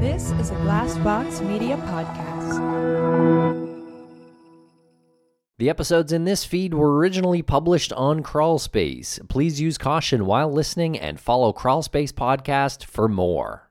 This is a Glassbox Media podcast. The episodes in this feed were originally published on Crawlspace. Please use caution while listening and follow Crawlspace Podcast for more.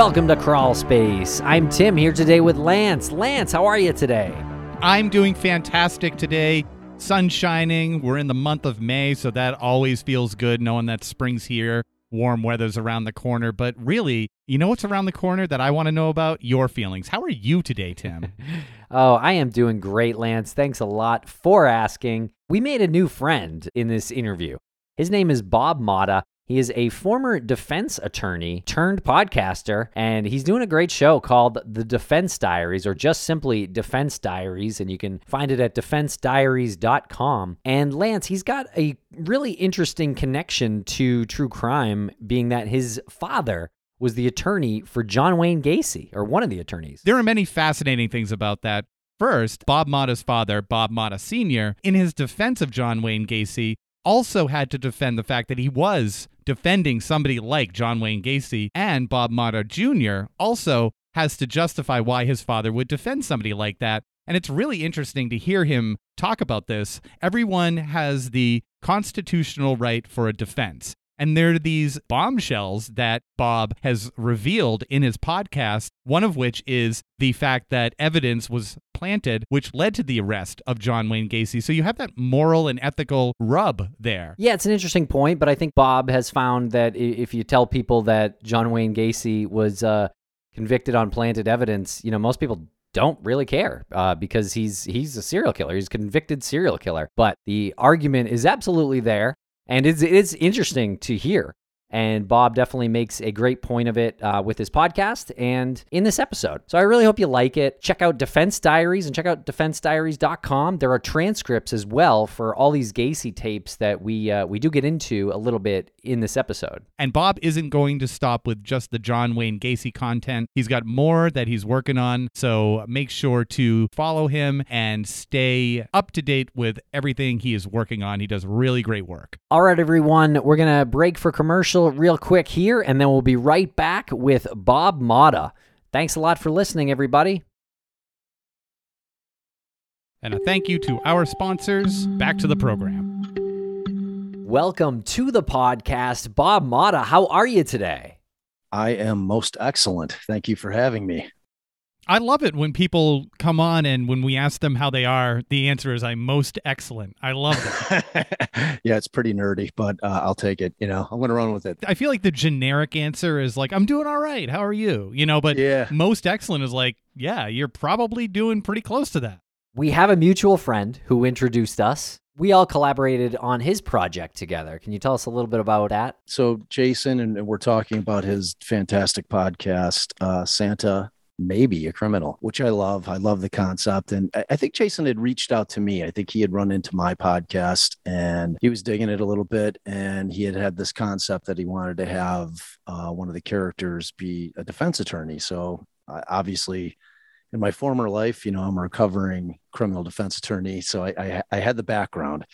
Welcome to Crawl Space. I'm Tim here today with Lance. Lance, how are you today? I'm doing fantastic today. Sun shining. We're in the month of May, so that always feels good knowing that spring's here. Warm weather's around the corner. But really, you know what's around the corner that I want to know about? Your feelings. How are you today, Tim? oh, I am doing great, Lance. Thanks a lot for asking. We made a new friend in this interview. His name is Bob Motta. He is a former defense attorney turned podcaster, and he's doing a great show called The Defense Diaries, or just simply Defense Diaries, and you can find it at defensediaries.com. And Lance, he's got a really interesting connection to true crime, being that his father was the attorney for John Wayne Gacy, or one of the attorneys. There are many fascinating things about that. First, Bob Motta's father, Bob Motta Sr., in his defense of John Wayne Gacy, also had to defend the fact that he was defending somebody like John Wayne Gacy, and Bob Motta Jr. also has to justify why his father would defend somebody like that. And it's really interesting to hear him talk about this. Everyone has the constitutional right for a defense. And there are these bombshells that Bob has revealed in his podcast, one of which is the fact that evidence was planted, which led to the arrest of John Wayne Gacy. So you have that moral and ethical rub there. Yeah, it's an interesting point, but I think Bob has found that if you tell people that John Wayne Gacy was uh, convicted on planted evidence, you know, most people don't really care uh, because he's he's a serial killer. He's a convicted serial killer. But the argument is absolutely there. And it's, it's interesting to hear. And Bob definitely makes a great point of it uh, with his podcast and in this episode. So I really hope you like it. Check out Defense Diaries and check out defensediaries.com. There are transcripts as well for all these Gacy tapes that we uh, we do get into a little bit in this episode. And Bob isn't going to stop with just the John Wayne Gacy content. He's got more that he's working on. So make sure to follow him and stay up to date with everything he is working on. He does really great work. All right, everyone. We're going to break for commercial real quick here, and then we'll be right back with Bob Motta. Thanks a lot for listening, everybody. And a thank you to our sponsors. Back to the program. Welcome to the podcast. Bob Motta, how are you today? I am most excellent. Thank you for having me. I love it when people come on and when we ask them how they are, the answer is I'm most excellent. I love it. yeah, it's pretty nerdy, but uh, I'll take it. You know, I'm going to run with it. I feel like the generic answer is like, I'm doing all right. How are you? You know, but yeah. most excellent is like, yeah, you're probably doing pretty close to that. We have a mutual friend who introduced us. We all collaborated on his project together. Can you tell us a little bit about that? So, Jason, and we're talking about his fantastic podcast, uh, Santa maybe a criminal, which I love. I love the concept. And I think Jason had reached out to me. I think he had run into my podcast and he was digging it a little bit. And he had had this concept that he wanted to have uh, one of the characters be a defense attorney. So uh, obviously, in my former life, you know, I'm a recovering criminal defense attorney. So I, I, I had the background.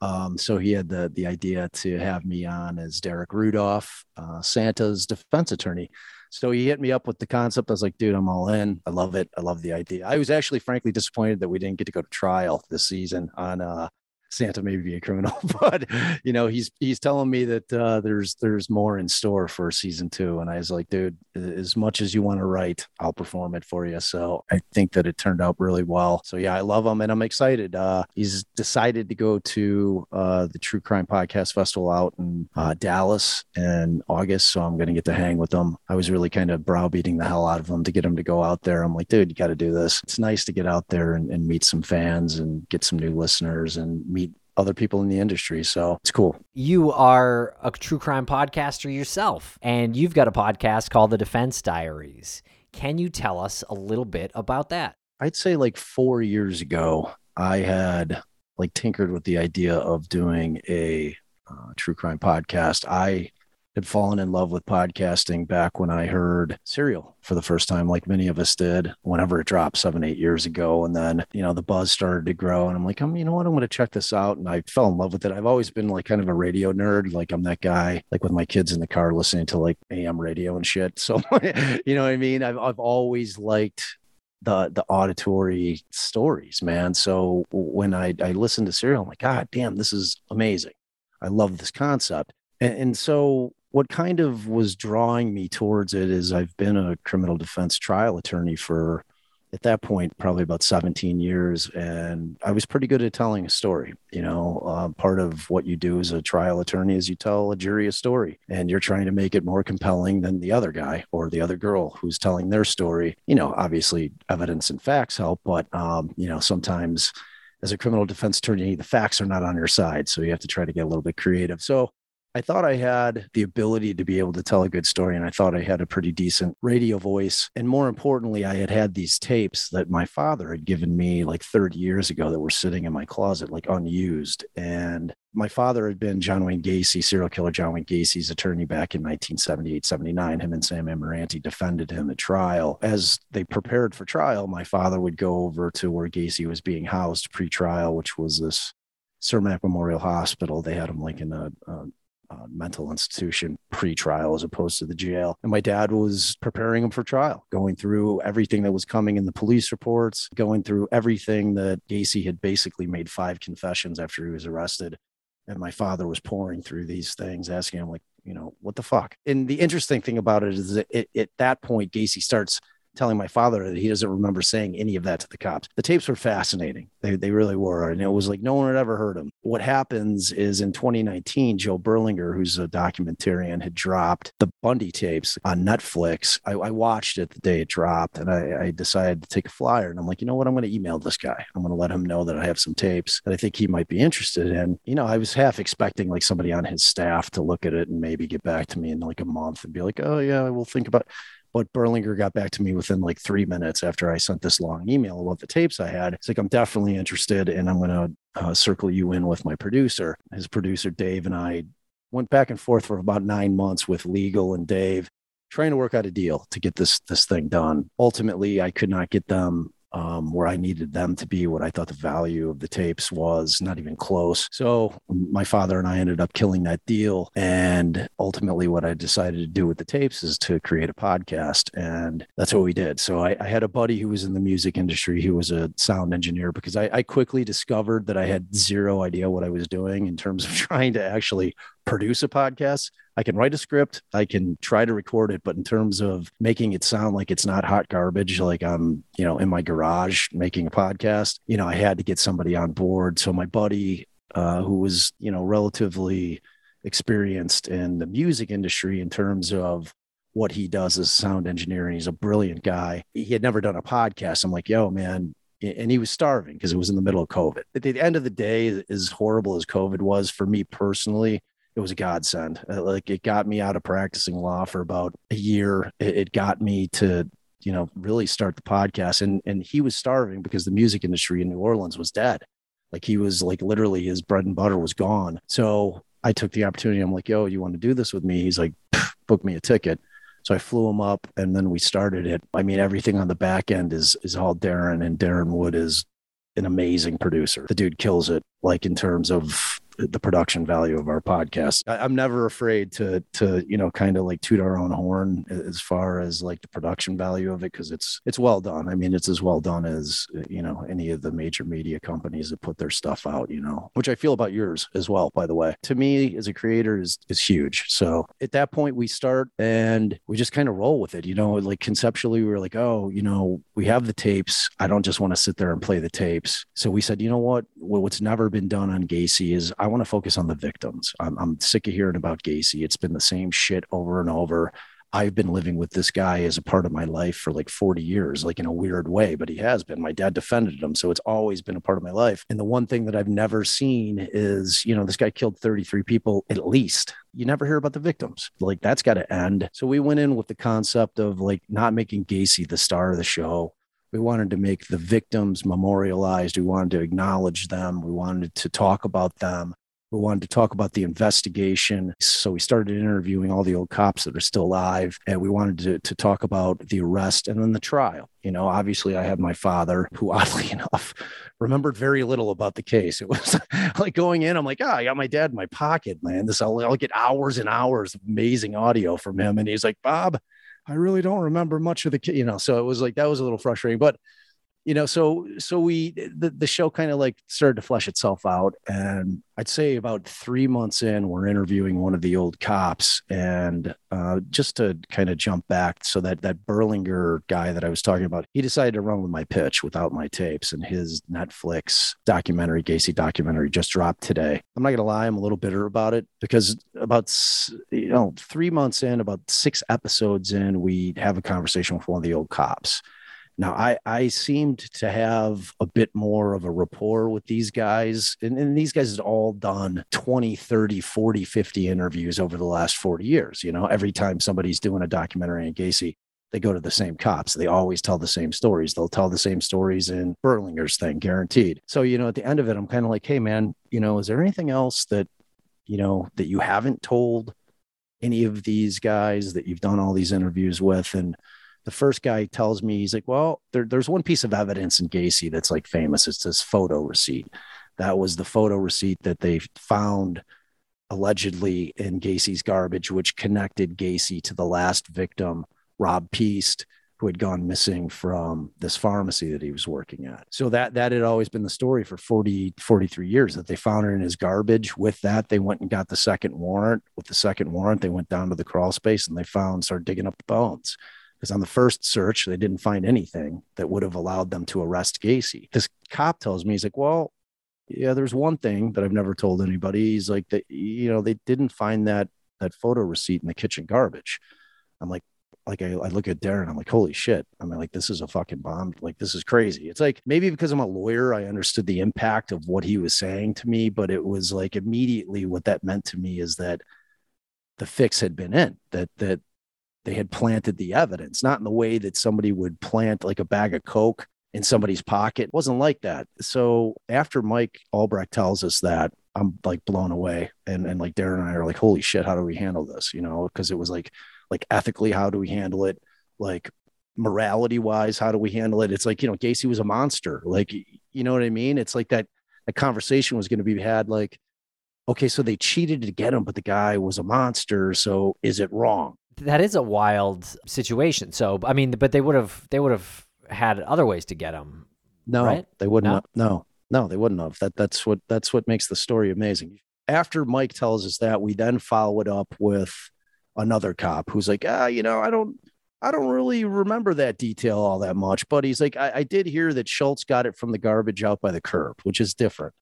Um, so he had the the idea to have me on as Derek Rudolph, uh, Santa's defense attorney. So he hit me up with the concept. I was like, dude, I'm all in. I love it. I love the idea. I was actually frankly disappointed that we didn't get to go to trial this season on uh, Santa may be a criminal, but you know, he's he's telling me that uh, there's there's more in store for season two, and I was like, dude, as much as you want to write, I'll perform it for you. So I think that it turned out really well. So yeah, I love him, and I'm excited. Uh, he's decided to go to uh, the True Crime Podcast Festival out in uh, Dallas in August, so I'm going to get to hang with him. I was really kind of browbeating the hell out of him to get him to go out there. I'm like, dude, you got to do this. It's nice to get out there and, and meet some fans and get some new listeners and meet other people in the industry. So it's cool. You are a true crime podcaster yourself, and you've got a podcast called The Defense Diaries. Can you tell us a little bit about that? I'd say like four years ago, I had like tinkered with the idea of doing a uh, true crime podcast. I had fallen in love with podcasting back when I heard Serial for the first time, like many of us did, whenever it dropped seven, eight years ago. And then, you know, the buzz started to grow. And I'm like, I'm, you know what? I'm going to check this out. And I fell in love with it. I've always been like kind of a radio nerd. Like I'm that guy, like with my kids in the car listening to like AM radio and shit. So, you know what I mean? I've, I've always liked the the auditory stories, man. So when I I listened to Serial, I'm like, God damn, this is amazing. I love this concept. And, and so what kind of was drawing me towards it is I've been a criminal defense trial attorney for at that point probably about 17 years and i was pretty good at telling a story you know uh, part of what you do as a trial attorney is you tell a jury a story and you're trying to make it more compelling than the other guy or the other girl who's telling their story you know obviously evidence and facts help but um, you know sometimes as a criminal defense attorney the facts are not on your side so you have to try to get a little bit creative so I thought I had the ability to be able to tell a good story, and I thought I had a pretty decent radio voice. And more importantly, I had had these tapes that my father had given me like 30 years ago that were sitting in my closet, like unused. And my father had been John Wayne Gacy, serial killer John Wayne Gacy's attorney back in 1978, 79. Him and Sam Amirante defended him at trial. As they prepared for trial, my father would go over to where Gacy was being housed pre-trial, which was this Cermak Memorial Hospital. They had him like in a, a uh, mental institution pre-trial as opposed to the jail. And my dad was preparing him for trial, going through everything that was coming in the police reports, going through everything that Gacy had basically made five confessions after he was arrested. And my father was pouring through these things, asking him, like, you know, what the fuck? And the interesting thing about it is that it, at that point, Gacy starts telling my father that he doesn't remember saying any of that to the cops. The tapes were fascinating. They, they really were. And it was like no one had ever heard them. What happens is in 2019, Joe Berlinger, who's a documentarian, had dropped the Bundy tapes on Netflix. I, I watched it the day it dropped and I, I decided to take a flyer. And I'm like, you know what? I'm going to email this guy. I'm going to let him know that I have some tapes that I think he might be interested in. You know, I was half expecting like somebody on his staff to look at it and maybe get back to me in like a month and be like, oh, yeah, we'll think about but Berlinger got back to me within like three minutes after I sent this long email about the tapes I had. It's like, I'm definitely interested and I'm going to uh, circle you in with my producer. His producer, Dave, and I went back and forth for about nine months with legal and Dave trying to work out a deal to get this this thing done. Ultimately, I could not get them um, where I needed them to be, what I thought the value of the tapes was, not even close. So my father and I ended up killing that deal. And ultimately, what I decided to do with the tapes is to create a podcast. And that's what we did. So I, I had a buddy who was in the music industry, who was a sound engineer, because I, I quickly discovered that I had zero idea what I was doing in terms of trying to actually produce a podcast. I can write a script, I can try to record it, but in terms of making it sound like it's not hot garbage, like I'm, you know, in my garage making a podcast, you know, I had to get somebody on board. So my buddy, uh, who was, you know, relatively experienced in the music industry in terms of what he does as sound engineer, and he's a brilliant guy. He had never done a podcast. I'm like, yo, man, and he was starving because it was in the middle of COVID. At the end of the day, as horrible as COVID was for me personally, it was a godsend. Uh, like it got me out of practicing law for about a year. It, it got me to, you know, really start the podcast. And and he was starving because the music industry in New Orleans was dead. Like he was like literally his bread and butter was gone. So I took the opportunity. I'm like, yo, you want to do this with me? He's like, book me a ticket. So I flew him up and then we started it. I mean, everything on the back end is is all Darren and Darren Wood is an amazing producer. The dude kills it, like in terms of the production value of our podcast. I, am never afraid to to you know kind of like toot our own horn as far as like the production value of it because it's it's well done. I mean, it's as well done as you know any of the major media companies that put their stuff out. You know, which I feel about yours as well. By the way, to me as a creator is is huge. So at that point we start and we just kind of roll with it. You know, like conceptually we were like, oh, you know, we have the tapes. I don't just want to sit there and play the tapes. So we said, you know what? What's never been done on Gacy is I want to focus on the victims. I'm, I'm sick of hearing about Gacy. It's been the same shit over and over. I've been living with this guy as a part of my life for like 40 years, like in a weird way, but he has been. My dad defended him. So it's always been a part of my life. And the one thing that I've never seen is, you know, this guy killed 33 people at least. You never hear about the victims. Like that's got to end. So we went in with the concept of like not making Gacy the star of the show. We wanted to make the victims memorialized. We wanted to acknowledge them. We wanted to talk about them. We wanted to talk about the investigation. So we started interviewing all the old cops that are still alive. And we wanted to, to talk about the arrest and then the trial. You know, obviously, I had my father, who oddly enough remembered very little about the case. It was like going in, I'm like, oh, I got my dad in my pocket, man. This, I'll, I'll get hours and hours of amazing audio from him. And he's like, Bob, I really don't remember much of the you know. So it was like that was a little frustrating, but you know so so we the, the show kind of like started to flesh itself out and i'd say about three months in we're interviewing one of the old cops and uh, just to kind of jump back so that that berlinger guy that i was talking about he decided to run with my pitch without my tapes and his netflix documentary gacy documentary just dropped today. I'm not gonna lie i'm a little bitter about it because about you know three months in about six episodes in we have a conversation with one of the old cops now, I, I seemed to have a bit more of a rapport with these guys. And, and these guys had all done 20, 30, 40, 50 interviews over the last 40 years. You know, every time somebody's doing a documentary on Gacy, they go to the same cops. They always tell the same stories. They'll tell the same stories in Berlinger's thing, guaranteed. So, you know, at the end of it, I'm kind of like, hey, man, you know, is there anything else that, you know, that you haven't told any of these guys that you've done all these interviews with? And, the first guy tells me he's like, well, there, there's one piece of evidence in Gacy that's like famous. It's this photo receipt. That was the photo receipt that they found allegedly in Gacy's garbage, which connected Gacy to the last victim, Rob Piest, who had gone missing from this pharmacy that he was working at. So that that had always been the story for 40, 43 years that they found her in his garbage. With that, they went and got the second warrant. With the second warrant, they went down to the crawl space and they found, started digging up the bones because on the first search they didn't find anything that would have allowed them to arrest Gacy. This cop tells me he's like, "Well, yeah, there's one thing that I've never told anybody. He's like that, you know, they didn't find that that photo receipt in the kitchen garbage." I'm like, like I, I look at Darren, I'm like, holy shit. I'm like, this is a fucking bomb. Like, this is crazy. It's like maybe because I'm a lawyer, I understood the impact of what he was saying to me, but it was like immediately what that meant to me is that the fix had been in, that that they had planted the evidence, not in the way that somebody would plant like a bag of Coke in somebody's pocket. It wasn't like that. So after Mike Albrecht tells us that, I'm like blown away. And and like Darren and I are like, holy shit, how do we handle this? You know, because it was like like ethically, how do we handle it? Like morality wise, how do we handle it? It's like, you know, Gacy was a monster. Like, you know what I mean? It's like that a conversation was going to be had like, okay, so they cheated to get him, but the guy was a monster. So is it wrong? That is a wild situation. So I mean, but they would have they would have had other ways to get him. No, right? they wouldn't. No? Have, no, no, they wouldn't have. That that's what that's what makes the story amazing. After Mike tells us that, we then follow it up with another cop who's like, ah, you know, I don't. I don't really remember that detail all that much, but he's like, I, I did hear that Schultz got it from the garbage out by the curb, which is different.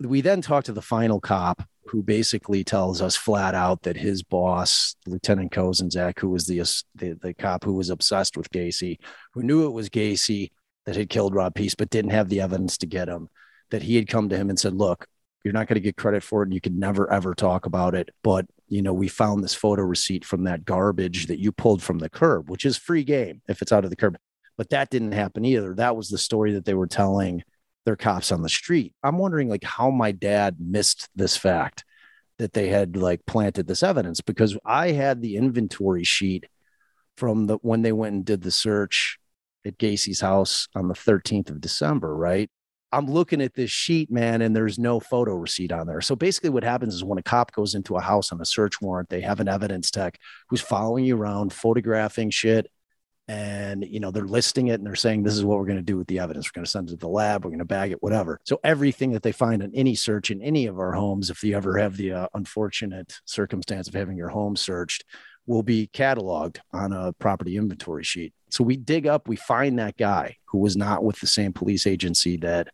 We then talk to the final cop who basically tells us flat out that his boss, Lieutenant Kozenczak, who was the, the, the cop who was obsessed with Gacy, who knew it was Gacy that had killed Rob Piest, but didn't have the evidence to get him, that he had come to him and said, "Look, you're not going to get credit for it, and you could never ever talk about it, but you know we found this photo receipt from that garbage that you pulled from the curb, which is free game if it's out of the curb." But that didn't happen either. That was the story that they were telling their cops on the street. I'm wondering like how my dad missed this fact that they had like planted this evidence because I had the inventory sheet from the when they went and did the search at Gacy's house on the 13th of December, right? I'm looking at this sheet, man, and there's no photo receipt on there. So basically, what happens is when a cop goes into a house on a search warrant, they have an evidence tech who's following you around, photographing shit, and you know they're listing it and they're saying this is what we're going to do with the evidence. We're going to send it to the lab. We're going to bag it whatever. So everything that they find in any search in any of our homes if you ever have the uh, unfortunate circumstance of having your home searched will be cataloged on a property inventory sheet. So we dig up we find that guy who was not with the same police agency that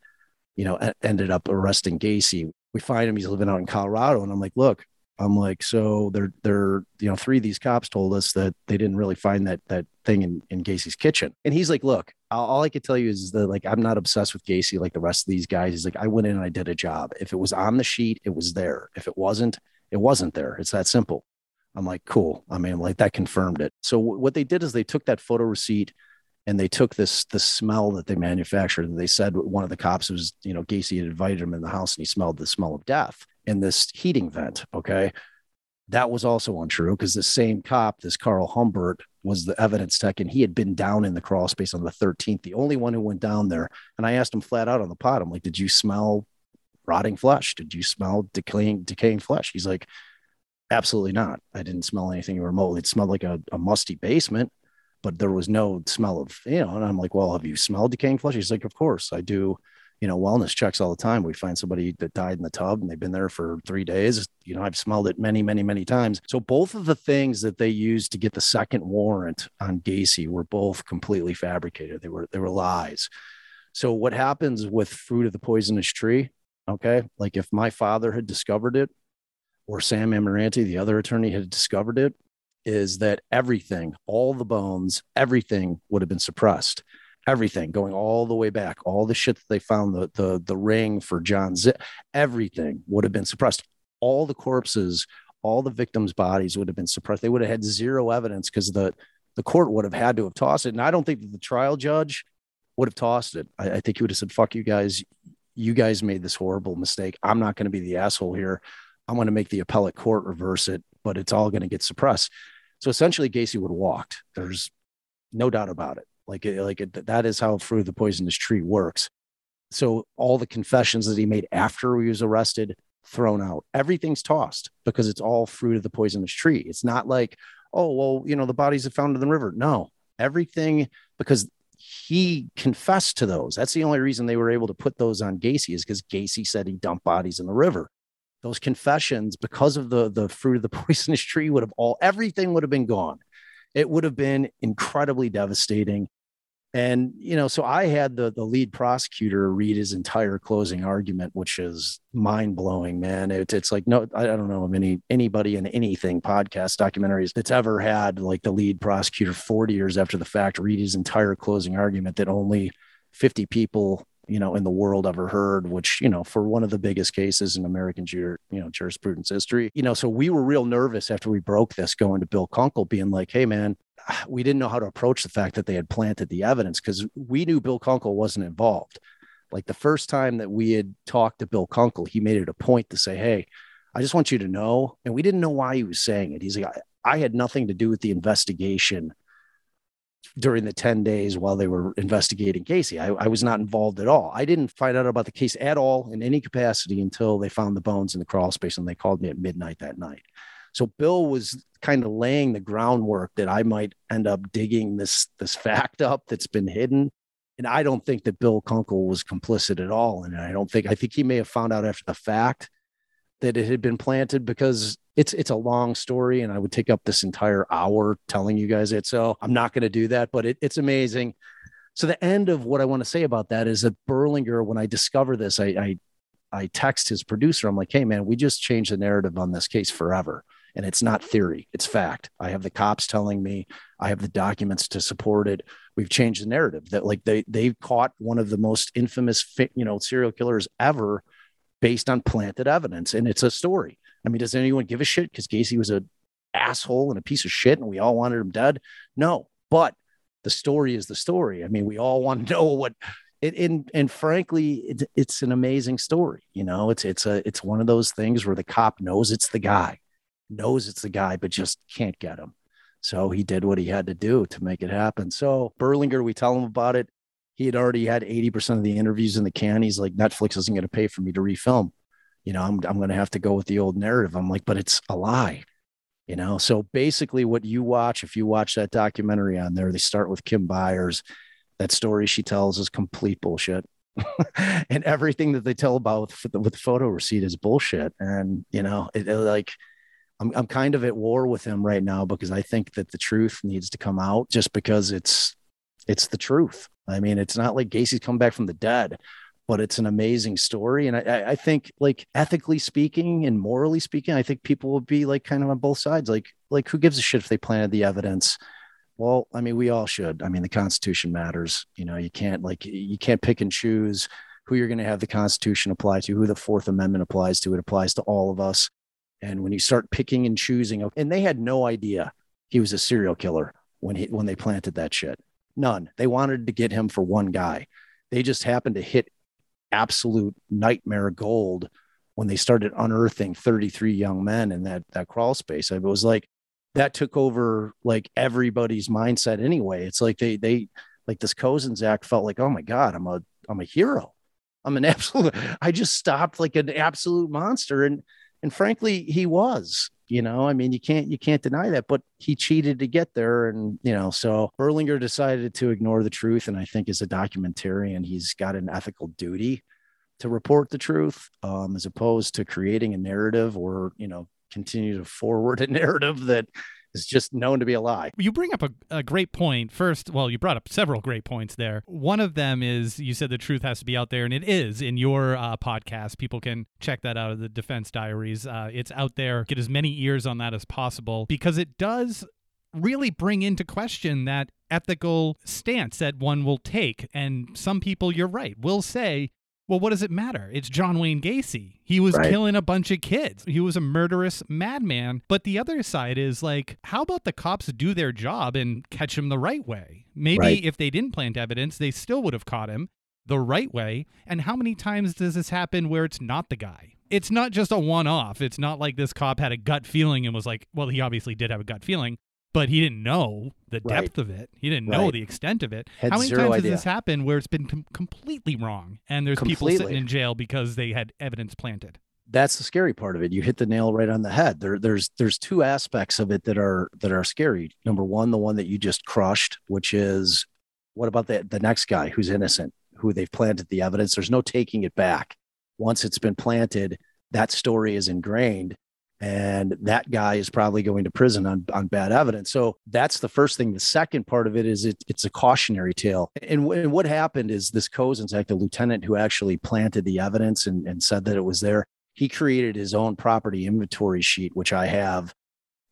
you know ended up arresting gacy. We find him he's living out in colorado and i'm like look I'm like, so they're they're you know three of these cops told us that they didn't really find that that thing in in Gacy's kitchen, and he's like, look, all, I could tell you is that like I'm not obsessed with Gacy like the rest of these guys. He's like, I went in and I did a job. If it was on the sheet, it was there. If it wasn't, it wasn't there. It's that simple. I'm like, cool. I mean, like that confirmed it. So w- what they did is they took that photo receipt and they took this the smell that they manufactured and they said one of the cops was you know gacy had invited him in the house and he smelled the smell of death in this heating vent okay? That was also untrue because the same cop this carl humbert was the evidence tech and he had been down in the crawl space on the 13th the only one who went down there. And i asked him flat out on the pod i'm like did you smell rotting flesh? Did you smell decaying decaying flesh? He's like absolutely not. I didn't smell anything remotely. It smelled like a, a musty basement but there was no smell of, you know, and I'm like, well, have you smelled decaying flesh? He's like, of course I do, you know, wellness checks all the time. We find somebody that died in the tub and they've been there for three days. You know, I've smelled it many, many, many times. So both of the things that they used to get the second warrant on Gacy were both completely fabricated. They were, they were lies. So what happens with fruit of the poisonous tree? Okay. Like if my father had discovered it or Sam Amirante, the other attorney had discovered it, is that everything, all the bones, everything would have been suppressed. Everything going all the way back, all the shit that they found, the the the ring for John Szyc, everything would have been suppressed. All the corpses, all the victims' bodies would have been suppressed. They would have had zero evidence because the the court would have had to have tossed it. And I don't think that the trial judge would have tossed it. I, I think he would have said, "Fuck you guys, you guys made this horrible mistake. I'm not going to be the asshole here. I'm going to make the appellate court reverse it, but it's all going to get suppressed. So essentially, Gacy would have walked. There's no doubt about it. Like, it, like eh, it, that is how Fruit of the Poisonous Tree works. So all the confessions that he made after he was arrested, thrown out. Everything's tossed because it's all fruit of the poisonous tree. It's not like, oh, well, you know, the bodies are found in the river. No, everything because he confessed to those. That's the only reason they were able to put those on Gacy is because Gacy said he dumped bodies in the river those confessions because of the the fruit of the poisonous tree would have all everything would have been gone it would have been incredibly devastating and you know so i had the the lead prosecutor read his entire closing argument which is mind-blowing man. It, it's like no i don't know of any anybody in anything podcast documentaries that's ever had like the lead prosecutor 40 years after the fact read his entire closing argument that only 50 people you know in the world ever heard which you know for one of the biggest cases in american jur- you know jurisprudence history. You know so we were real nervous after we broke this going to bill kunkle being like hey man we didn't know how to approach the fact that they had planted the evidence because we knew bill kunkle wasn't involved like the first time that we had talked to bill kunkle he made it a point to say hey i just want you to know and we didn't know why he was saying it he's like I, I had nothing to do with the investigation during the 10 days while they were investigating Gacy. I, I, was not involved at all. I didn't find out about the case at all in any capacity until they found the bones in the crawl space and they called me at midnight that night. So Bill was kind of laying the groundwork that I might end up digging this this fact up that's been hidden. And I don't think that Bill Kunkle was complicit at all. And I don't think I think he may have found out after the fact that it had been planted because it's it's a long story and I would take up this entire hour telling you guys it. So I'm not going to do that, but it, it's amazing. So the end of what I want to say about that is that Berlinger, when I discover this, I, I I text his producer. I'm like, hey man, we just changed the narrative on this case forever. And it's not theory, it's fact. I have the cops telling me, I have the documents to support it. We've changed the narrative that like they they've caught one of the most infamous you know serial killers ever based on planted evidence. And it's a story. I mean, does anyone give a shit because Gacy was an asshole and a piece of shit and we all wanted him dead? No, but the story is the story. I mean, we all want to know what it and and frankly, it, it's an amazing story. You know, it's it's a it's one of those things where the cop knows it's the guy, knows it's the guy, but just can't get him. So he did what he had to do to make it happen. So Berlinger, we tell him about it he had already had 80% of the interviews in the can. He's like, Netflix isn't going to pay for me to refilm. You know, I'm, I'm going to have to go with the old narrative. I'm like, but it's a lie. You know, so basically, what you watch, if you watch that documentary on there, they start with Kim Byers. That story she tells is complete bullshit. and everything that they tell about with the, photo receipt is bullshit. And, you know, it, it like, I'm, I'm kind of at war with him right now because I think that the truth needs to come out just because it's it's the truth. I mean, it's not like Gacy's come back from the dead, but it's an amazing story. And I, I think like ethically speaking and morally speaking, I think people will be like kind of on both sides. Like, like who gives a shit if they planted the evidence? Well, I mean, we all should. I mean, the Constitution matters. You know, you can't like you can't pick and choose who you're going to have the Constitution apply to, who the Fourth Amendment applies to. It applies to all of us. And when you start picking and choosing, and they had no idea he was a serial killer when he when they planted that shit. None. They wanted to get him for one guy. They just happened to hit absolute nightmare gold when they started unearthing 33 young men in that that crawl space. It was like that took over like everybody's mindset anyway. It's like they they like this Kozenczak felt like, oh my God, I'm a I'm a hero. I'm an absolute I just stopped like an absolute monster. And and frankly, he was. You know, I mean, you can't you can't deny that, but he cheated to get there, and you know, so Berlinger decided to ignore the truth, and I think as a documentarian, he's got an ethical duty to report the truth, um, as opposed to creating a narrative or you know continue to forward a narrative that is just known to be a lie. You bring up a, a great point. First, well, you brought up several great points there. One of them is you said the truth has to be out there, and it is in your uh, podcast. People can check that out of the Defense Diaries. Uh, it's out there. Get as many ears on that as possible because it does really bring into question that ethical stance that one will take. And some people, you're right, will say, well, what does it matter? It's John Wayne Gacy. He was right. killing a bunch of kids. He was a murderous madman. But the other side is like, how about the cops do their job and catch him the right way? Maybe right. if they didn't plant evidence, they still would have caught him the right way. And how many times does this happen where it's not the guy? It's not just a one off. It's not like this cop had a gut feeling and was like, well, he obviously did have a gut feeling, but he didn't know the right. depth of it. He didn't right. know the extent of it. Had How many times idea. has this happened where it's been com- completely wrong and there's completely. people sitting in jail because they had evidence planted? That's the scary part of it. You hit the nail right on the head. There, there's there's two aspects of it that are that are scary. Number one, the one that you just crushed, which is what about the the next guy who's innocent, who they've planted the evidence? There's no taking it back. Once it's been planted, that story is ingrained and that guy is probably going to prison on, on bad evidence. So that's the first thing. The second part of it is it, it's a cautionary tale. And, w- and what happened is this Act, the lieutenant who actually planted the evidence and, and said that it was there, he created his own property inventory sheet, which I have,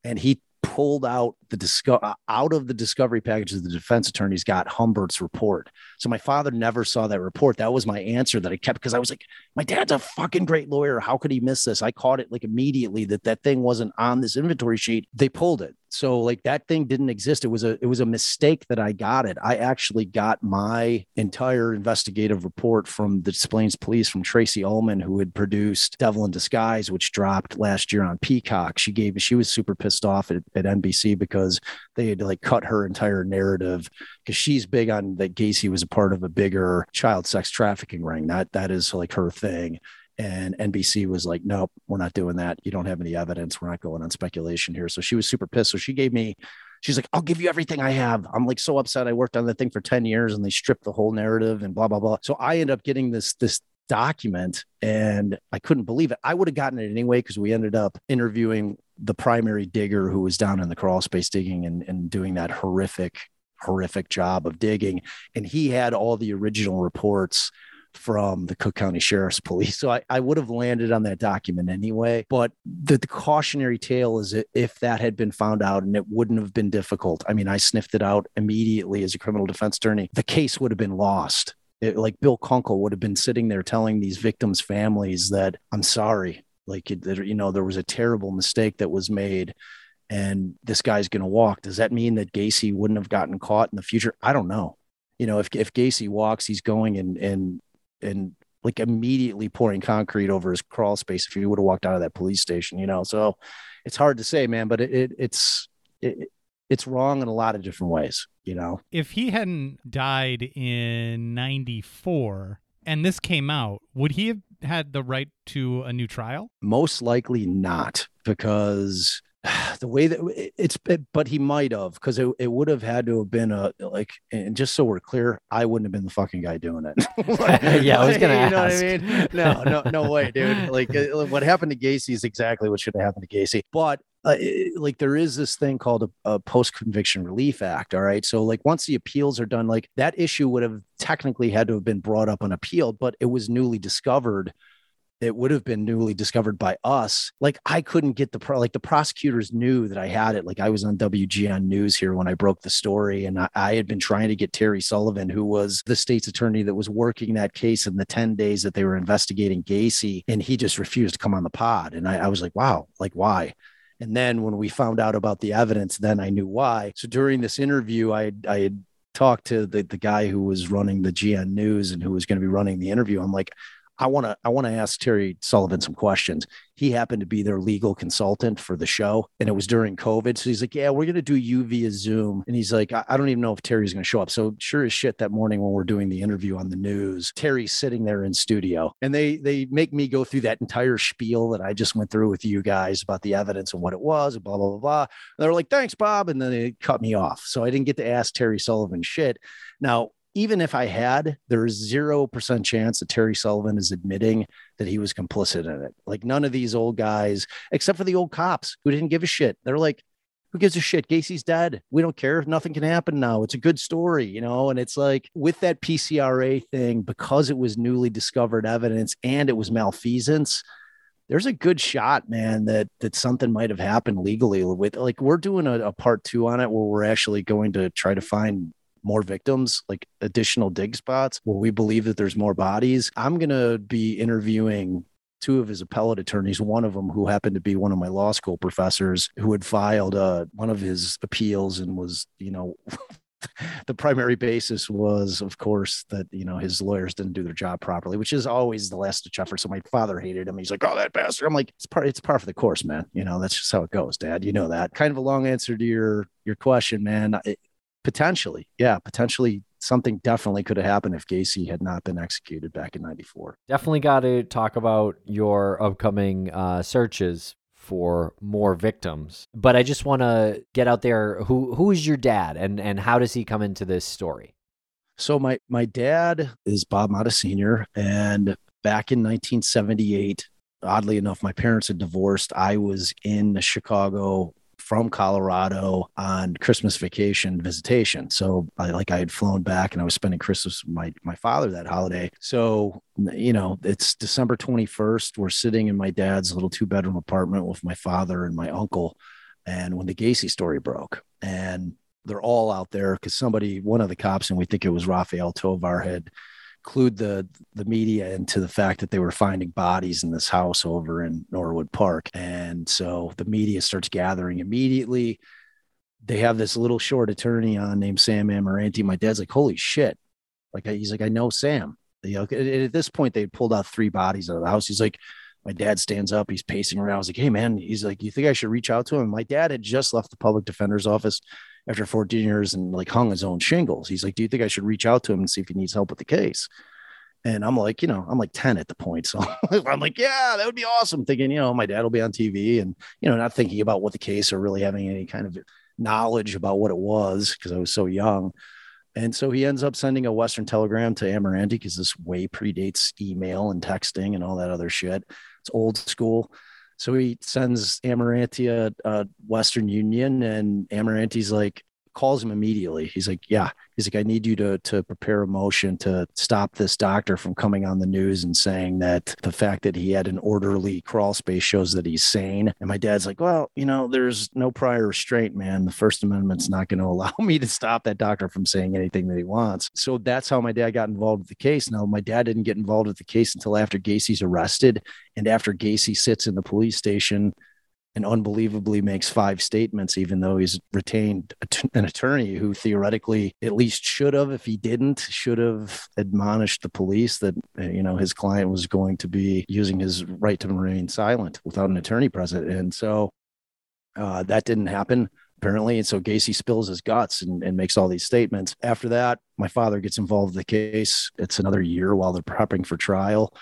and he pulled out the disco- uh, out of the discovery packages the defense attorneys got Humbert's report. So my father never saw that report. That was my answer that I kept because I was like, my dad's a fucking great lawyer. How could he miss this? I caught it like immediately that that thing wasn't on this inventory sheet. They pulled it. So like that thing didn't exist. It was a it was a mistake that I got it. I actually got my entire investigative report from the Des Police from tracy Ullman, who had produced Devil in Disguise, which dropped last year on Peacock. She gave she was super pissed off at, at NBC because they had like cut her entire narrative because she's big on that Gacy was a part of a bigger child sex trafficking ring. That that is like her thing. And NBC was like, nope, we're not doing that. You don't have any evidence. We're not going on speculation here. So she was super pissed. So she gave me, she's like, I'll give you everything I have. I'm like so upset. I worked on that thing for 10 years and they stripped the whole narrative and blah, blah, blah. So I end up getting this, this document and I couldn't believe it. I would have gotten it anyway because we ended up interviewing the primary digger who was down in the crawl space digging and, and doing that horrific, horrific job of digging. And he had all the original reports from the Cook County Sheriff's Police. So I, I would have landed on that document anyway. But the, the, cautionary tale is if that had been found out and it wouldn't have been difficult. I mean, I sniffed it out immediately as a criminal defense attorney. The case would have been lost. It, like Bill Kunkle would have been sitting there telling these victims' families that I'm sorry, like you know, there was a terrible mistake that was made and this guy's going to walk. Does that mean that Gacy wouldn't have gotten caught in the future? I don't know. You know, if, if Gacy walks, he's going and, and and like immediately pouring concrete over his crawl space if he would have walked out of that police station, you know. So it's hard to say, man, but it, it it's it, it's wrong in a lot of different ways, you know. If he hadn't died in 94 and this came out, would he have had the right to a new trial? Most likely not because the way that it's but he might have because it, it would have had to have been a like and just so we're clear i wouldn't have been the fucking guy doing it yeah i was gonna you know what i mean no no no way dude like what happened to gacy is exactly what should have happened to gacy but uh, it, like there is this thing called a, a post conviction relief act. All right. So, like, once the appeals are done, like that issue would have technically had to have been brought up on appeal but it was newly discovered it would have been newly discovered by us. Like I couldn't get the pro, like the prosecutors knew that I had it. Like I was on WGN News here when I broke the story, and I, I, had been trying to get Terry Sullivan, who was the state's attorney that was working that case in the ten days that they were investigating Gacy, and he just refused to come on the pod. And I, I was like, wow, like why? And then when we found out about the evidence, then I knew why. So during this interview, I I had talked to the, the guy who was running the GN News and who was going to be running the interview. I'm like, I want to I want to ask Terry Sullivan some questions. He happened to be their legal consultant for the show, and it was during COVID. So he's like, "Yeah, we're gonna do you via Zoom." And he's like, "I, I don't even know if Terry's gonna show up." So sure as shit, that morning when we're doing the interview on the news, Terry's sitting there in studio, and they they make me go through that entire spiel that I just went through with you guys about the evidence and what it was, and blah blah blah blah. And they're like, "Thanks, Bob," and then they cut me off. So I didn't get to ask Terry Sullivan shit. Now even if I had, there's 0% chance that Terry Sullivan is admitting that he was complicit in it. Like none of these old guys, except for the old cops who didn't give a shit. They're like, who gives a shit? Gacy's dead. We don't care. Nothing can happen now. It's a good story, you know? And it's like with that PCRA thing, because it was newly discovered evidence and it was malfeasance, there's a good shot, man, that that something might have happened legally with like we're doing a, a part two on it where we're actually going to try to find more victims, like additional dig spots where we believe that there's more bodies. I'm going to be interviewing two of his appellate attorneys, one of them who happened to be one of my law school professors who had filed uh, one of his appeals and was, you know, the primary basis was, of course, that you know his lawyers didn't do their job properly, which is always the last ditch effort. So my father hated him. He's like, "Oh, that bastard." I'm like, "It's part. It's part of the course, man. You know, that's just how it goes, Dad. You know that." Kind of a long answer to your your question, man. It, potentially, yeah, potentially something definitely could have happened if Gacy had not been executed back in 94. Definitely got to talk about your upcoming uh, searches for more victims. But I just want to get out there who who is your dad and and how does he come into this story? So my my dad is Bob Motta Sr. and back in 1978 oddly enough my parents had divorced. I was in Chicago from Colorado on Christmas vacation visitation. So I like I had flown back and I was spending Christmas with my my father that holiday. So you know, it's December 21st. We're sitting in my dad's little two bedroom apartment with my father and my uncle. And when the Gacy story broke, and they're all out there because somebody, one of the cops, and we think it was Rafael Tovar, had clued the the media into the fact that they were finding bodies in this house over in Norwood Park. And so the media starts gathering immediately. They have this little short attorney on named Sam Amoranti. My dad's like, holy shit. Like he's like, I know Sam. You know, at this point they pulled out three bodies out of the house. He's like, my dad stands up, he's pacing around. I was like, hey man, he's like, you think I should reach out to him? My dad had just left the public defender's office after 14 years and like hung his own shingles. He's like, Do you think I should reach out to him and see if he needs help with the case? And I'm like, you know, I'm like 10 at the point. So I'm like, yeah, that would be awesome. Thinking, you know, my dad will be on TV and, you know, not thinking about what the case or really having any kind of knowledge about what it was because I was so young. And so he ends up sending a Western telegram to Amirante because this way predates email and texting and all that other shit. It's old school. So he sends Amirante a, a uh, Western Union, and Amirante's like, calls him immediately. He's like, "Yeah." He's like, "I need you to to prepare a motion to stop this doctor from coming on the news and saying that the fact that he had an orderly crawl space shows that he's sane." And my dad's like, "Well, you know, there's no prior restraint, man. The First Amendment's not going to allow me to stop that doctor from saying anything that he wants." So that's how my dad got involved with the case. Now, my dad didn't get involved with the case until after Gacy's arrested and after Gacy sits in the police station and unbelievably makes five statements, even though he's retained an attorney who theoretically at least should have, if he didn't, should have admonished the police that, uh, you know, his client was going to be using his right to remain silent without an attorney present. And so uh, that didn't happen apparently. And so Gacy spills his guts and, and, makes all these statements. After that, my father gets involved in the case. It's another year while they're prepping for trial.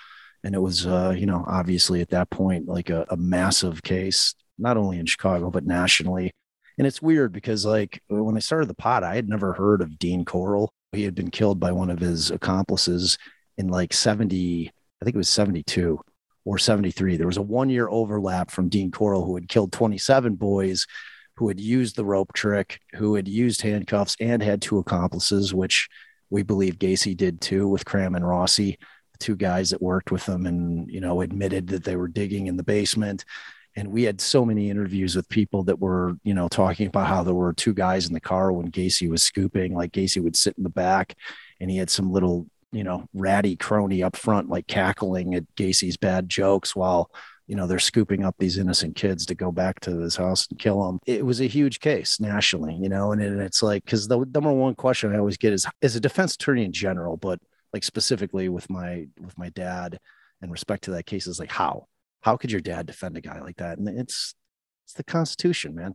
And it was, uh, you know, obviously at that point, like a, a massive case not only in Chicago, but nationally. And it's weird because, like, when I started the pod, I had never heard of Dean Corll. He had been killed by one of his accomplices in like 70, I think it was 72 or 73. There was a one year overlap from Dean Corll, who had killed 27 boys, who had used the rope trick, who had used handcuffs and had two accomplices, which we believe Gacy did too with Cram and Rossi, two guys that worked with him and, you know, admitted that they were digging in the basement. And we had so many interviews with people that were, you know, talking about how there were two guys in the car when Gacy was scooping. Like Gacy would sit in the back and he had some little, you know, ratty crony up front, like cackling at Gacy's bad jokes while, you know, they're scooping up these innocent kids to go back to his house and kill them. It was a huge case nationally, you know, and, and it's like, because the number one question I always get is, as a defense attorney in general, but like specifically with my with my dad in respect to that case is like how how could your dad defend a guy like that? And it's it's the Constitution, man.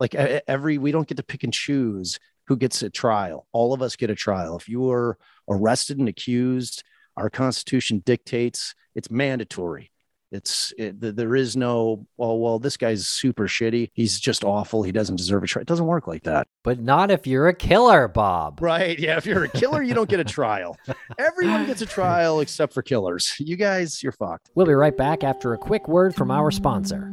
Like every we don't get to pick and choose who gets a trial. All of us get a trial. If you are arrested and accused, our Constitution dictates it's mandatory. It's it, there is no well, well, this guy's super shitty. He's just awful. He doesn't deserve a trial. It doesn't work like that. But not if you're a killer, Bob. Right? Yeah. If you're a killer, you don't get a trial. Everyone gets a trial except for killers. You guys, you're fucked. We'll be right back after a quick word from our sponsor.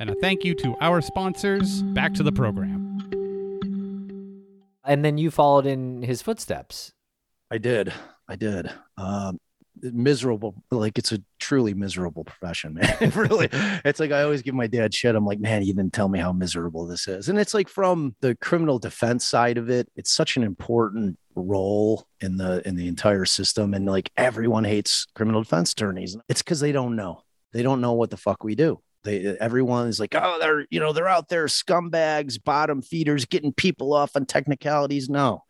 And a thank you to our sponsors. Back to the program. And then you followed in his footsteps. I did. I did. Um, miserable. Like it's a truly miserable profession, man. really. It's like I always give my dad shit. I'm like, man, you didn't tell me how miserable this is. And it's like from the criminal defense side of it, it's such an important role in the in the entire system. And like everyone hates criminal defense attorneys. It's because they don't know. They don't know what the fuck we do. They everyone is like, oh, they're you know they're out there scumbags, bottom feeders, getting people off on technicalities. No,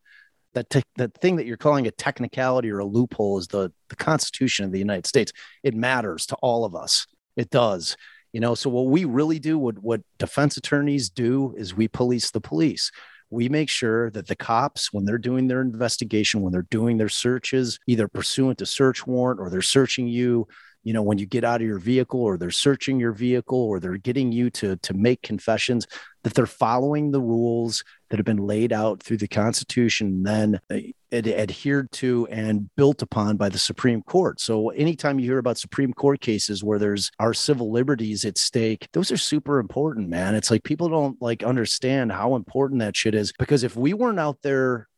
that te- that thing that you're calling a technicality or a loophole is the the Constitution of the United States. It matters to all of us. It does. You know, so what we really do, what what defense attorneys do, is we police the police. We make sure that the cops, when they're doing their investigation, when they're doing their searches, either pursuant to search warrant or they're searching you, you know when you get out of your vehicle or they're searching your vehicle or they're getting you to to make confessions that they're following the rules that have been laid out through the constitution then uh, adhered to and built upon by the supreme court. So anytime you hear about supreme court cases where there's our civil liberties at stake those are super important man. It's like people don't like understand how important that shit is because if we weren't out there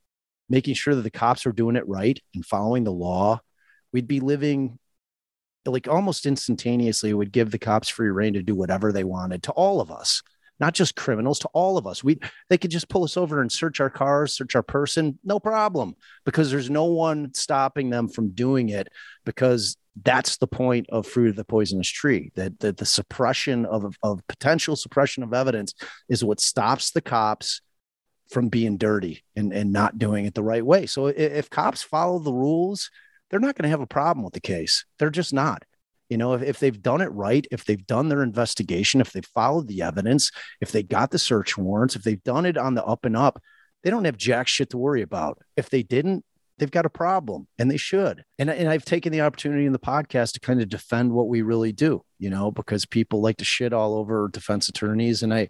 making sure that the cops are doing it right and following the law we'd be living like almost instantaneously would give the cops free reign to do whatever they wanted to all of us not just criminals to all of us. We they could just pull us over and search our cars search our person no problem because there's no one stopping them from doing it because that's the point of fruit of the poisonous tree that, that the suppression of, of potential suppression of evidence is what stops the cops from being dirty and, and not doing it the right way. So if, if cops follow the rules they're not going to have a problem with the case. They're just not. You know, if, if they've done it right, if they've done their investigation, if they've followed the evidence, if they got the search warrants, if they've done it on the up and up, they don't have jack shit to worry about. If they didn't, they've got a problem and they should. And, and I've taken the opportunity in the podcast to kind of defend what we really do, you know, because people like to shit all over defense attorneys. And I,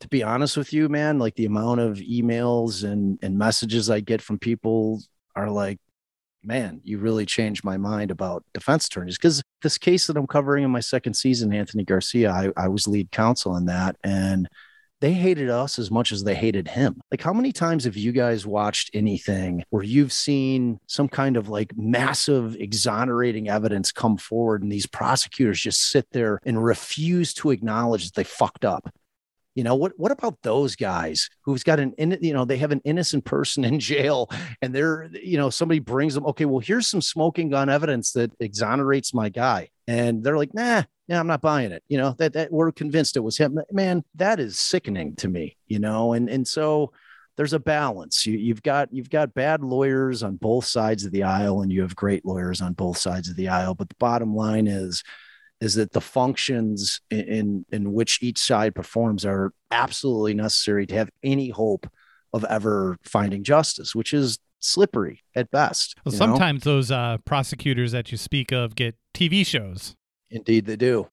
to be honest with you, man, like the amount of emails and, and messages I get from people are like, man, you really changed my mind about defense attorneys. Because this case that I'm covering in my second season, Anthony Garcia, I, I was lead counsel in that. And they hated us as much as they hated him. Like, how many times have you guys watched anything where you've seen some kind of like massive exonerating evidence come forward and these prosecutors just sit there and refuse to acknowledge that they fucked up? You know, what what about those guys who's got an in, you know, they have an innocent person in jail and they're, you know, somebody brings them, okay, well, here's some smoking gun evidence that exonerates my guy. And they're like, nah, yeah, I'm not buying it. You know, that, that we're convinced it was him. Man, that is sickening to me, you know, and and so there's a balance. You, you've got you've got bad lawyers on both sides of the aisle, and you have great lawyers on both sides of the aisle. But the bottom line is is that the functions in, in, in which each side performs are absolutely necessary to have any hope of ever finding justice, which is slippery at best. Well, you know? sometimes those uh, prosecutors that you speak of get TV shows. Indeed, they do.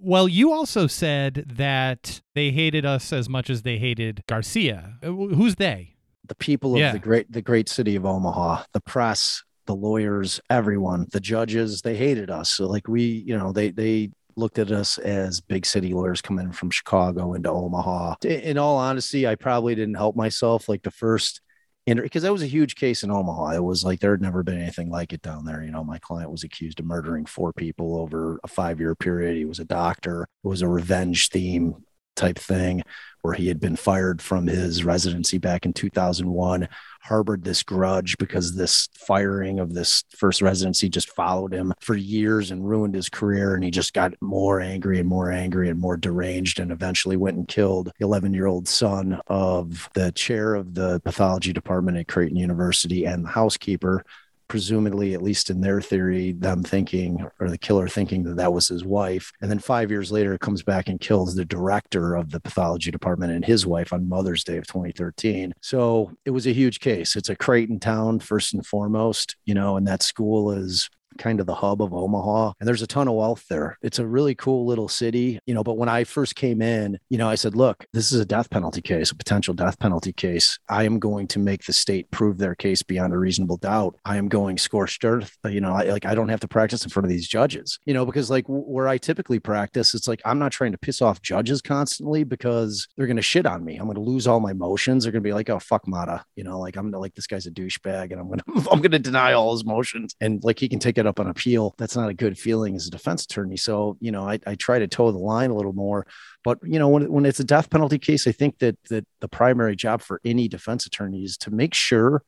Well, you also said that they hated us as much as they hated Garcia. Uh, Who's they? The people of Yeah. the great the great city of Omaha, the press, the lawyers, everyone, the judges, they hated us. So like we, you know, they they looked at us as big city lawyers coming from Chicago into Omaha. In all honesty, I probably didn't help myself like the first because that was a huge case in Omaha. It was like there had never been anything like it down there. You know, my client was accused of murdering four people over a five year period. He was a doctor. It was a revenge theme type thing where he had been fired from his residency back in 2001 harbored this grudge because this firing of this first residency just followed him for years and ruined his career. And he just got more angry and more angry and more deranged and eventually went and killed the 11 year old son of the chair of the pathology department at creighton university and the housekeeper presumably, at least in their theory, them thinking or the killer thinking that that was his wife. And then five years later, comes back and kills the director of the pathology department and his wife on Mother's Day of 2013. So it was a huge case. It's a Creighton town, first and foremost, you know, and that school is kind of the hub of Omaha and there's a ton of wealth there. It's a really cool little city, you know, but when I first came in, you know, I said, look, this is a death penalty case, a potential death penalty case. I am going to make the state prove their case beyond a reasonable doubt. I am going scorched earth, you know, I, like I don't have to practice in front of these judges, you know, because like where I typically practice, it's like I'm not trying to piss off judges constantly because they're going to shit on me. I'm going to lose all my motions. They're going to be like, oh, fuck Motta, you know, like I'm like, this guy's a douchebag and I'm going to, I'm going to deny all his motions. And like he can take it up on appeal. That's not a good feeling as a defense attorney. So, you know, I, I try to toe the line a little more. But you know, when, when it's a death penalty case, I think that that the primary job for any defense attorney is to make sure,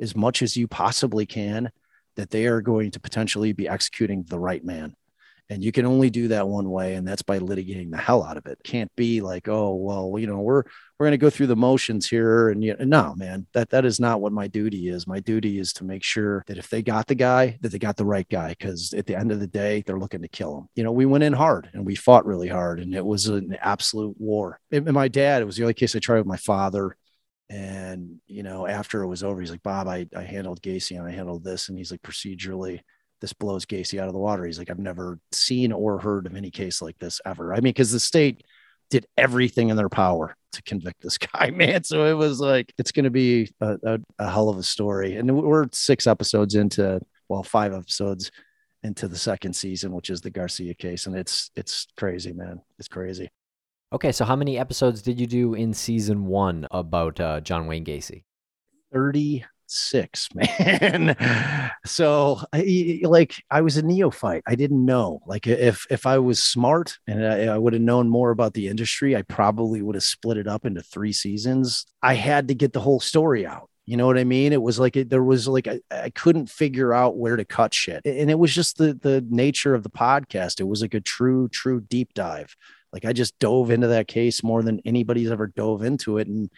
as much as you possibly can, that they are going to potentially be executing the right man. And you can only do that one way, and that's by litigating the hell out of it. Can't be like, oh, well, you know, we're we're going to go through the motions here, and you no, man, that that is not what my duty is. My duty is to make sure that if they got the guy, that they got the right guy, because at the end of the day, they're looking to kill him. You know, we went in hard and we fought really hard, and it was an absolute war. And my dad, it was the only case I tried with my father. And you know, after it was over, he's like, Bob, I, I handled Gacy and I handled this, and he's like, procedurally, this blows Gacy out of the water. He's like, I've never seen or heard of any case like this ever. I mean, because the state did everything in their power to convict this guy, man. So it was like, it's going to be a, a, a hell of a story. And we're six episodes into, well, five episodes into the second season, which is the Garcia case. And it's, it's crazy, man. It's crazy. Okay, so how many episodes did you do in season one about uh, John Wayne Gacy? 36 man. So like i was a neophyte. I didn't know. Like if if i was smart and i, I would have known more about the industry i probably would have split it up into three seasons. I had to get the whole story out. You know what I mean? It was like it, there was like I, I couldn't figure out where to cut shit, and it was just the the nature of the podcast. It was like a true true deep dive. Like I just dove into that case more than anybody's ever dove into it, and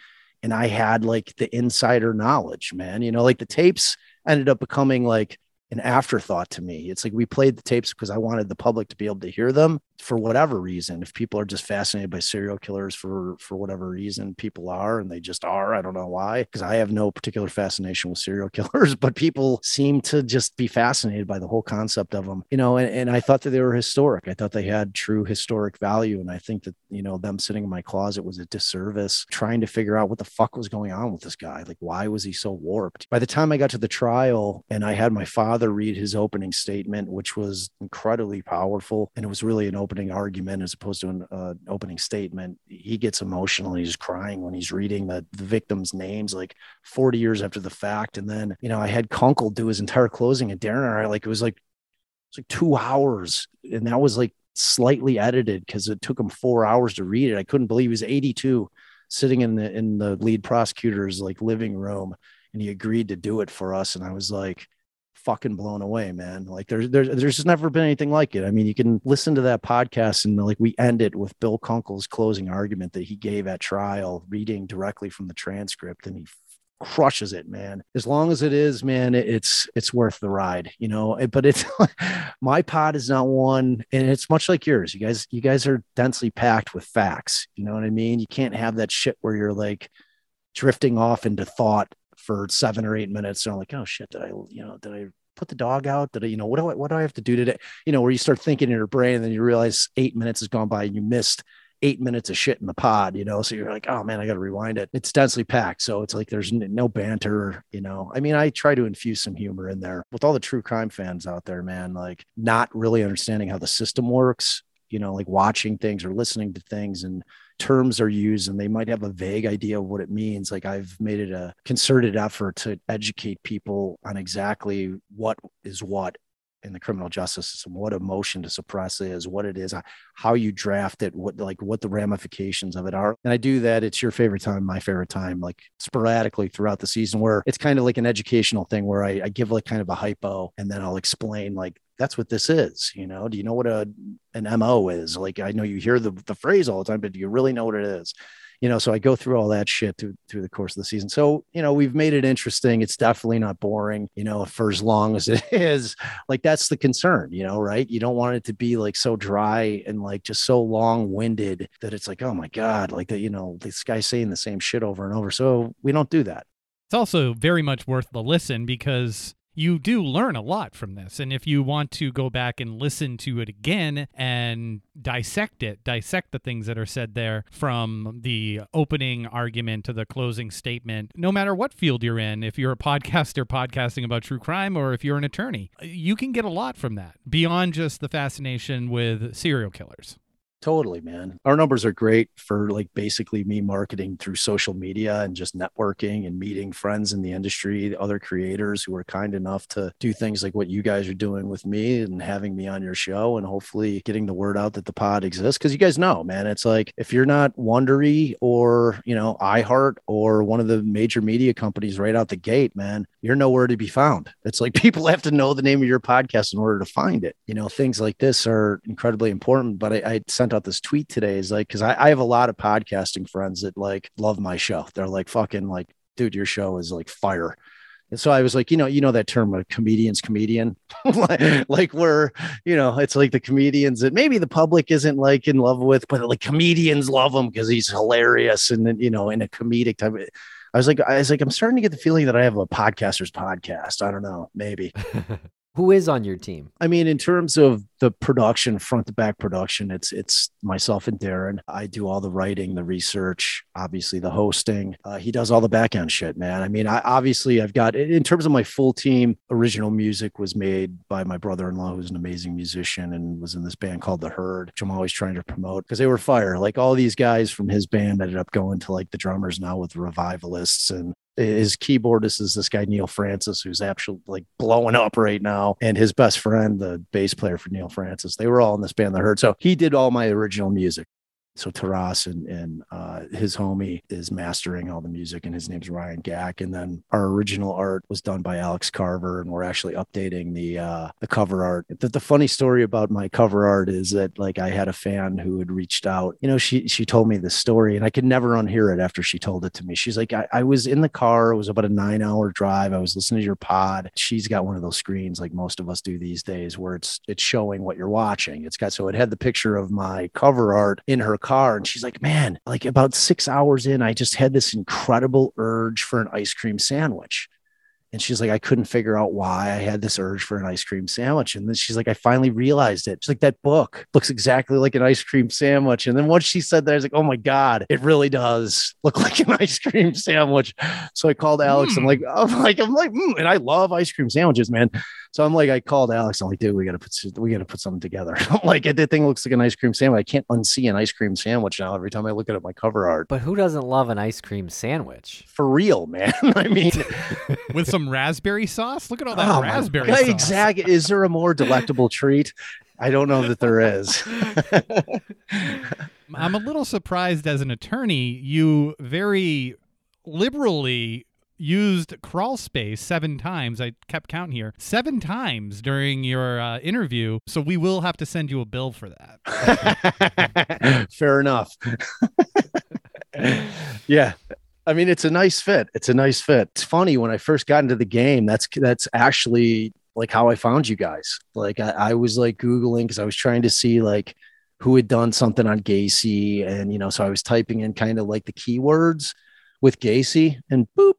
and I had like the insider knowledge, man. You know, like the tapes ended up becoming like an afterthought to me. It's like we played the tapes because I wanted the public to be able to hear them for whatever reason. If people are just fascinated by serial killers for for whatever reason, people are, and they just are. I don't know why, because I have no particular fascination with serial killers, but people seem to just be fascinated by the whole concept of them. You know, and, and I thought that they were historic. I thought they had true historic value, and I think that you know them sitting in my closet was a disservice. Trying to figure out what the fuck was going on with this guy. Like, why was he so warped? By the time I got to the trial, and I had my father read his opening statement, which was incredibly powerful, and it was really an opening argument as opposed to an uh, opening statement. He gets emotional. He's crying when he's reading the, the victims' names, like 40 years after the fact. And then, you know, I had Kunkle do his entire closing, at Darren I, like, it was like, it's like two hours. And that was like slightly edited because it took him four hours to read it. I couldn't believe he was 82 sitting in the in the lead prosecutor's like living room and he agreed to do it for us. And I was like, fucking blown away, man. Like there's there's there's just never been anything like it. I mean, you can listen to that podcast and like we end it with Bill Kunkle's closing argument that he gave at trial, reading directly from the transcript, and he crushes it man as long as it is man it's it's worth the ride you know eh, but it's my pod is not one and it's much like yours you guys you guys are densely packed with facts you know what i mean you can't have that shit where you're like drifting off into thought for seven or eight minutes and i'm like oh shit did i you know did i put the dog out did i you know what do i what do i have to do today you know where you start thinking in your brain and then you realize eight minutes has gone by and you missed eight minutes of shit in the pod, you know. So you're like, oh man, I got to rewind it. It's densely packed. So it's like there's no banter, you know. I mean, I try to infuse some humor in there with all the true crime fans out there, man, like not really understanding how the system works, you know, like watching things or listening to things and terms are used and they might have a vague idea of what it means. Like I've made it a concerted effort to educate people on exactly what is what in the criminal justice system what a motion to suppress is what it is how you draft it what like what the ramifications of it are and i do that it's your favorite time my favorite time like sporadically throughout the season where it's kind of like an educational thing where i, I give like kind of a hypo and then i'll explain like that's what this is you know do you know what a an mo is like i know you hear the, the phrase all the time but do you really know what it is you know, so I go through all that shit through through the course of the season. So, you know, we've made it interesting. It's definitely not boring, you know, for as long as it is. Like that's the concern, you know, right? You don't want it to be like so dry and like just so long-winded that it's like, oh my God, like that, you know, this guy's saying the same shit over and over. So we don't do that. It's also very much worth the listen because you do learn a lot from this. And if you want to go back and listen to it again and dissect it, dissect the things that are said there from the opening argument to the closing statement, no matter what field you're in, if you're a podcaster podcasting about true crime or if you're an attorney, you can get a lot from that beyond just the fascination with serial killers. Totally, man. Our numbers are great for like basically me marketing through social media and just networking and meeting friends in the industry, other creators who are kind enough to do things like what you guys are doing with me and having me on your show and hopefully getting the word out that the pod exists. Cause you guys know, man, it's like if you're not Wondery or, you know, iHeart or one of the major media companies right out the gate, man, you're nowhere to be found. It's like people have to know the name of your podcast in order to find it. You know, things like this are incredibly important. But I, I sent out this tweet today is like, cause I, I have a lot of podcasting friends that like love my show. They're like, fucking like, dude, your show is like fire. And so I was like, you know, you know that term, a comedian's comedian, like, like we're, you know, it's like the comedians that maybe the public isn't like in love with, but like comedians love him because he's hilarious and then, you know, in a comedic type. Of, I was like, I was like, I'm starting to get the feeling that I have a podcaster's podcast. I don't know, maybe. Who is on your team? I mean, in terms of the production, front to back production, it's it's myself and Darren. I do all the writing, the research, obviously the hosting. Uh, he does all the back end shit, man. I mean, I obviously I've got in terms of my full team. Original music was made by my brother-in-law, who's an amazing musician and was in this band called The Herd, which I'm always trying to promote because they were fire. Like all these guys from his band ended up going to like the drummers now with revivalists and his keyboardist is this guy Neal Francis, who's actually like blowing up right now, and his best friend, the bass player for Neal Francis. They were all in this band, The Herd. So he did all my original music. So Taras and, and uh, his homie is mastering all the music, and his name's Ryan Gack. And then our original art was done by Alex Carver, and we're actually updating the uh, the cover art. The, the funny story about my cover art is that like I had a fan who had reached out. You know, she she told me this story, and I could never unhear it after she told it to me. She's like, I, I was in the car. It was about a nine hour drive. I was listening to your pod. She's got one of those screens like most of us do these days, where it's it's showing what you're watching. It's got so it had the picture of my cover art in her car and she's like, man, like about six hours in, I just had this incredible urge for an ice cream sandwich. And she's like, I couldn't figure out why I had this urge for an ice cream sandwich. And then she's like, I finally realized it. She's like, that book looks exactly like an ice cream sandwich. And then once she said that, I was like, oh my God, it really does look like an ice cream sandwich. So I called Alex. Mm. I'm like, I'm like, I'm like, mm. and I love ice cream sandwiches, man. So I'm like, I called Alex. I'm like, dude, we got to put we got to put something together. like, that thing looks like an ice cream sandwich. I can't unsee an ice cream sandwich now every time I look at my cover art. But who doesn't love an ice cream sandwich? For real, man. I mean, with some raspberry sauce. Look at all that oh raspberry sauce. Exactly. Is there a more delectable treat? I don't know that there is. I'm a little surprised as an attorney, you very liberally used crawl space seven times. I kept count here seven times during your uh, interview. So we will have to send you a bill for that. Fair enough. yeah. I mean, it's a nice fit. It's a nice fit. It's funny when I first got into the game. That's that's actually like how I found you guys. Like I, I was like Googling because I was trying to see like who had done something on Gacy. And, you know, so I was typing in kind of like the keywords with Gacy and boop,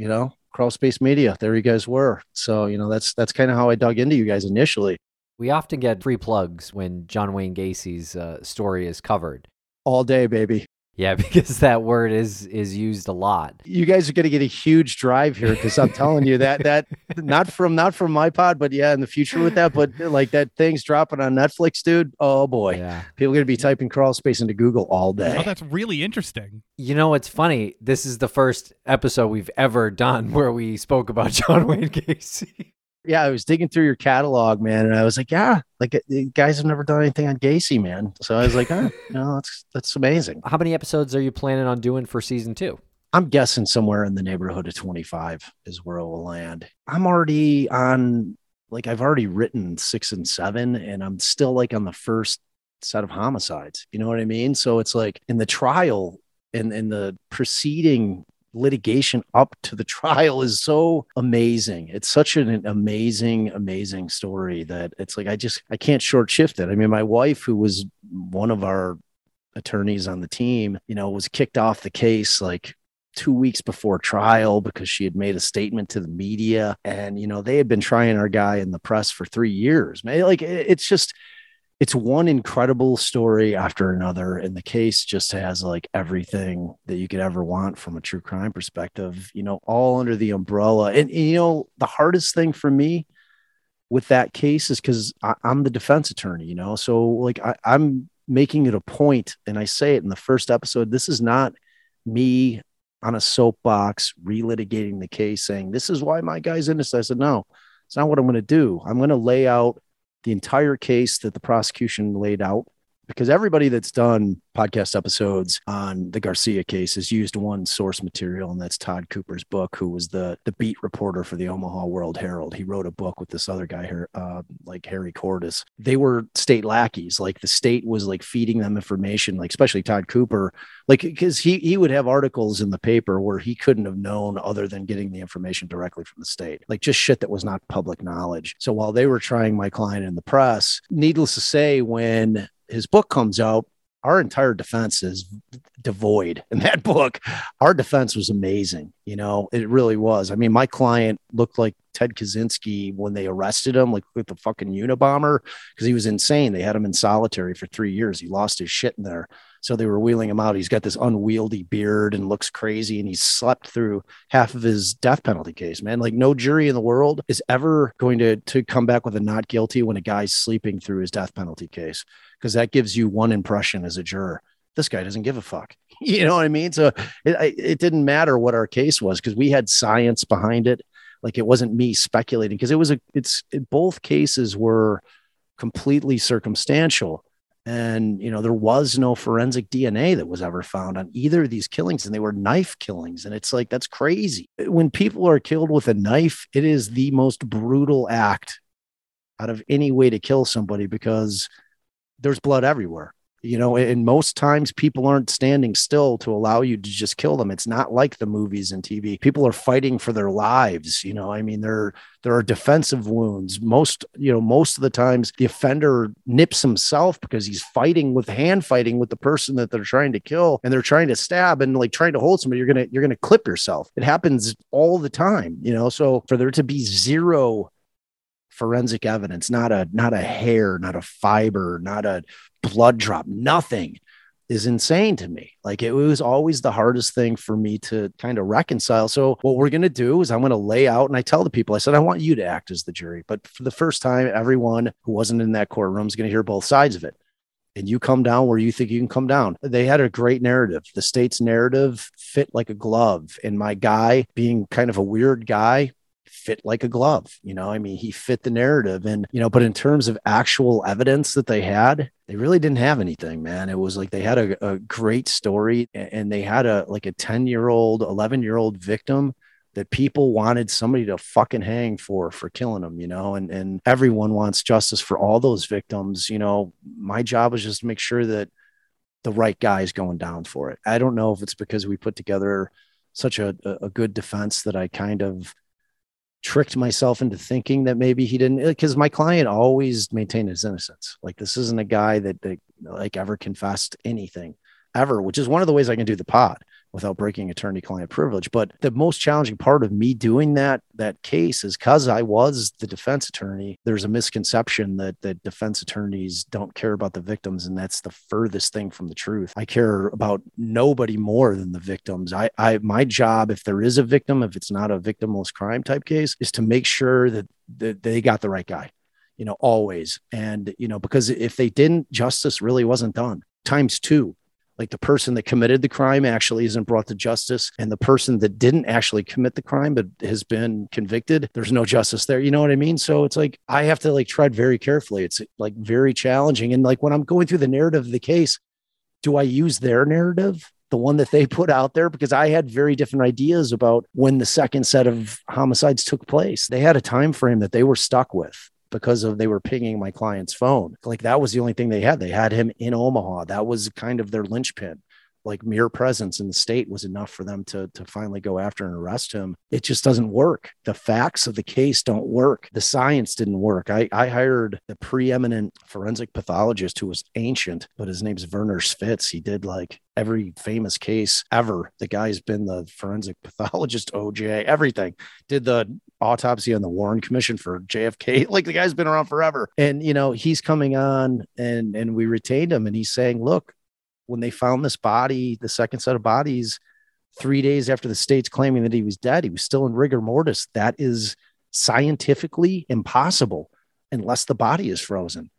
you know, crawl space media. There you guys were. So, you know, that's, that's kind of how I dug into you guys initially. We often get free plugs when John Wayne Gacy's uh, story is covered. All day, baby. Yeah, because that word is is used a lot. You guys are going to get a huge drive here because I'm telling you that that not from not from my pod, but yeah, in the future with that, but like that thing's dropping on Netflix, dude. Oh boy, Yeah. people are going to be typing crawl space into Google all day. Oh, that's really interesting. You know what's funny? This is the first episode we've ever done where we spoke about John Wayne Gacy. Yeah, I was digging through your catalog, man, and I was like, yeah, like uh, guys have never done anything on Gacy, man. So I was like, oh, no, that's that's amazing. How many episodes are you planning on doing for season two? I'm guessing somewhere in the neighborhood of 25 is where it will land. I'm already on, like, I've already written six and seven, and I'm still like on the first set of homicides. You know what I mean? So it's like in the trial and in the preceding litigation up to the trial is so amazing. It's such an amazing, amazing story that it's like I just I can't short shift it. I mean, my wife, who was one of our attorneys on the team, you know, was kicked off the case like two weeks before trial because she had made a statement to the media. And, you know, they had been trying our guy in the press for three years. Man, like it's just it's one incredible story after another and the case just has like everything that you could ever want from a true crime perspective you know all under the umbrella. And, and, you know the hardest thing for me with that case is because i'm the defense attorney you know? So like I, i'm making it a point and i say it in the first episode this is not me on a soapbox relitigating the case saying this is why my guy's innocent. I said no it's not what i'm going to do. I'm going to lay out the entire case that the prosecution laid out because everybody that's done podcast episodes on the Garcia case has used one source material, and that's Todd Cooper's book, who was the the beat reporter for the Omaha World Herald. He wrote a book with this other guy here, uh, like Harry Cordis. They were state lackeys. Like the state was like feeding them information, like especially Todd Cooper, like because he he would have articles in the paper where he couldn't have known other than getting the information directly from the state, like just shit that was not public knowledge. So while they were trying my client in the press, needless to say, when his book comes out, our entire defense is devoid. In that book, our defense was amazing. You know, it really was. I mean, my client looked like Ted Kaczynski when they arrested him, like with the fucking Unabomber, because he was insane. They had him in solitary for three years. He lost his shit in there. So they were wheeling him out. He's got this unwieldy beard and looks crazy, and he's slept through half of his death penalty case, man. Like no jury in the world is ever going to to come back with a not guilty when a guy's sleeping through his death penalty case, because that gives you one impression as a juror. This guy doesn't give a fuck. You know what I mean? So it, it didn't matter what our case was because we had science behind it. Like it wasn't me speculating because it was a, it's, it, both cases were completely circumstantial. And, you know, there was no forensic DNA that was ever found on either of these killings, and they were knife killings. And it's like, that's crazy. When people are killed with a knife, it is the most brutal act out of any way to kill somebody because there's blood everywhere you know and most times people aren't standing still to allow you to just kill them. It's not like the movies and tv people are fighting for their lives you know i mean there there are defensive wounds. Most you know most of the times the offender nips himself because he's fighting with hand fighting with the person that they're trying to kill and they're trying to stab and like trying to hold somebody. You're gonna you're gonna clip yourself. It happens all the time you know so for there to be zero forensic evidence not a not a hair not a fiber not a blood drop nothing is insane to me like it was always the hardest thing for me to kind of reconcile so what we're going to do is i'm going to lay out and i tell the people i said i want you to act as the jury but for the first time everyone who wasn't in that courtroom is going to hear both sides of it and you come down where you think you can come down. They had a great narrative. The state's narrative fit like a glove. And my guy, being kind of a weird guy, fit like a glove. You know, I mean, he fit the narrative. And, you know, but in terms of actual evidence that they had, they really didn't have anything, man. It was like they had a, a great story and they had a like a 10 year old, 11 year old victim that people wanted somebody to fucking hang for for killing them, you know, and and everyone wants justice for all those victims. You know, my job is just to make sure that the right guy is going down for it. I don't know if it's because we put together such a, a good defense that I kind of tricked myself into thinking that maybe he didn't because my client always maintained his innocence. Like this isn't a guy that, that like ever confessed anything ever, which is one of the ways I can do the pod without breaking attorney client privilege. But the most challenging part of me doing that that case is because I was the defense attorney. There's a misconception that that defense attorneys don't care about the victims, and that's the furthest thing from the truth. I care about nobody more than the victims. I, I my job, if there is a victim, if it's not a victimless crime type case, is to make sure that, that they got the right guy. You know, always. And, you know, because if they didn't, justice really wasn't done times two like the person that committed the crime actually isn't brought to justice and the person that didn't actually commit the crime but has been convicted there's no justice there you know what i mean? So it's like i have to like tread very carefully. It's like very challenging and like when i'm going through the narrative of the case do i use their narrative the one that they put out there? Because I had very different ideas about when the second set of homicides took place. They had a time frame that they were stuck with because of they were pinging my client's phone. Like that was the only thing they had. They had him in Omaha. That was kind of their linchpin. Like mere presence in the state was enough for them to, to finally go after and arrest him. It just doesn't work. The facts of the case don't work. The science didn't work. I, I hired the preeminent forensic pathologist who was ancient, but his name's Werner Spitz. He did like every famous case ever. The guy's been the forensic pathologist, OJ, everything. Did the autopsy on the Warren Commission for JFK. Like the guy's been around forever. And you know, he's coming on and and we retained him and he's saying, "Look, when they found this body, the second set of bodies, 3 days after the state's claiming that he was dead, he was still in rigor mortis. That is scientifically impossible unless the body is frozen."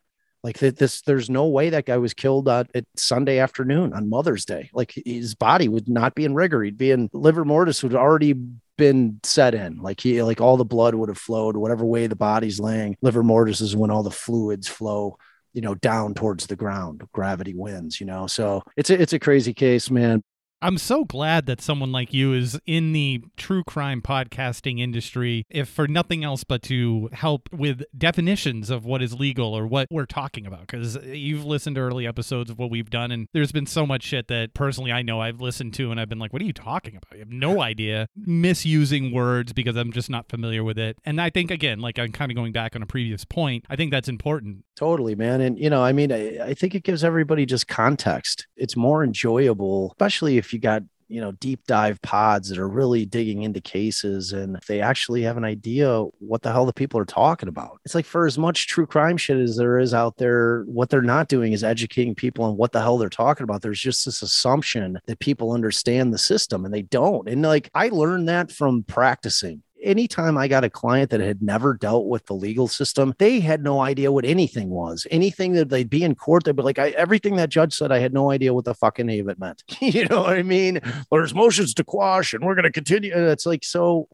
Like this, there's no way that guy was killed uh, at Sunday afternoon on Mother's Day. Like his body would not be in rigor; he'd be in livor mortis, would already been set in. Like he, like all the blood would have flowed, whatever way the body's laying. Livor mortis is when all the fluids flow, you know, down towards the ground. Gravity wins, you know. So it's a it's a crazy case, man. I'm so glad that someone like you is in the true crime podcasting industry, if for nothing else but to help with definitions of what is legal or what we're talking about. Because you've listened to early episodes of what we've done, and there's been so much shit that personally I know I've listened to, and I've been like, what are you talking about? I have no idea. Misusing words because I'm just not familiar with it. And I think, again, like I'm kind of going back on a previous point, I think that's important. Totally, man. And, you know, I mean, I, I think it gives everybody just context. It's more enjoyable, especially if you got you know deep dive pods that are really digging into cases and they actually have an idea what the hell the people are talking about. It's like for as much true crime shit as there is out there what they're not doing is educating people on what the hell they're talking about. There's just this assumption that people understand the system and they don't. And like i learned that from practicing anytime I got a client that had never dealt with the legal system, they had no idea what anything was. Anything that they'd be in court, they'd be like, I, everything that judge said, I had no idea what the fucking name of it meant. you know what I mean? There's motions to quash and we're going to continue. And it's like, so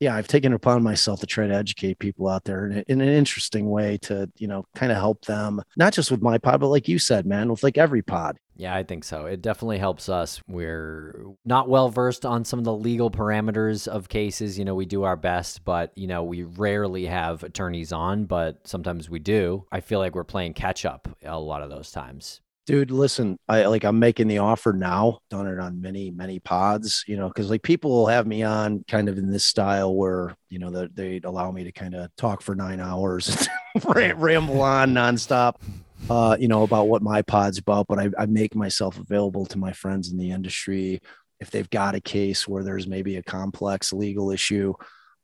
yeah, I've taken upon myself to try to educate people out there in, in, an interesting way to, you know, kind of help them, not just with my pod, but like you said, man, with like every pod. Yeah, I think so. It definitely helps us. We're not well versed on some of the legal parameters of cases. You know, we do our best, but, you know, we rarely have attorneys on, but sometimes we do. I feel like we're playing catch up a lot of those times dude listen i like i'm making the offer now done it on many many pods you know because like people will have me on kind of in this style where you know that they allow me to kind of talk for nine hours ramble on nonstop uh you know about what my pod's about but I, I make myself available to my friends in the industry if they've got a case where there's maybe a complex legal issue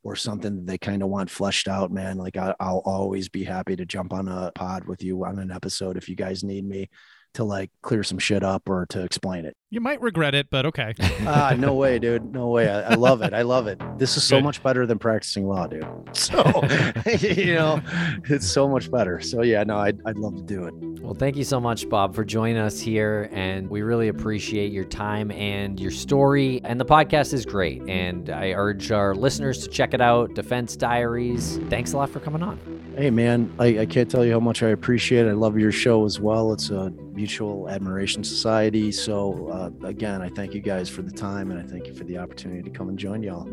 or something that they kind of want fleshed out, man, like I, will always be happy to jump on a pod with you on an episode if you guys need me to like clear some shit up or to explain it. You might regret it, but okay. Ah, uh, no way, dude. No way. I, I, love it. I love it. This is so Good. much better than practicing law, dude. So, you know, it's so much better. So, yeah, no, I'd, I'd love to do it. Well, thank you so much, Bob, for joining us here. And we really appreciate your time and your story. And the podcast is great. And I urge our listeners to check it out Defense Diaries. Thanks a lot for coming on. Hey, man, I, I can't tell you how much I appreciate it. I love your show as well. It's a mutual admiration society. So, uh, uh, again, I thank you guys for the time and I thank you for the opportunity to come and join y'all.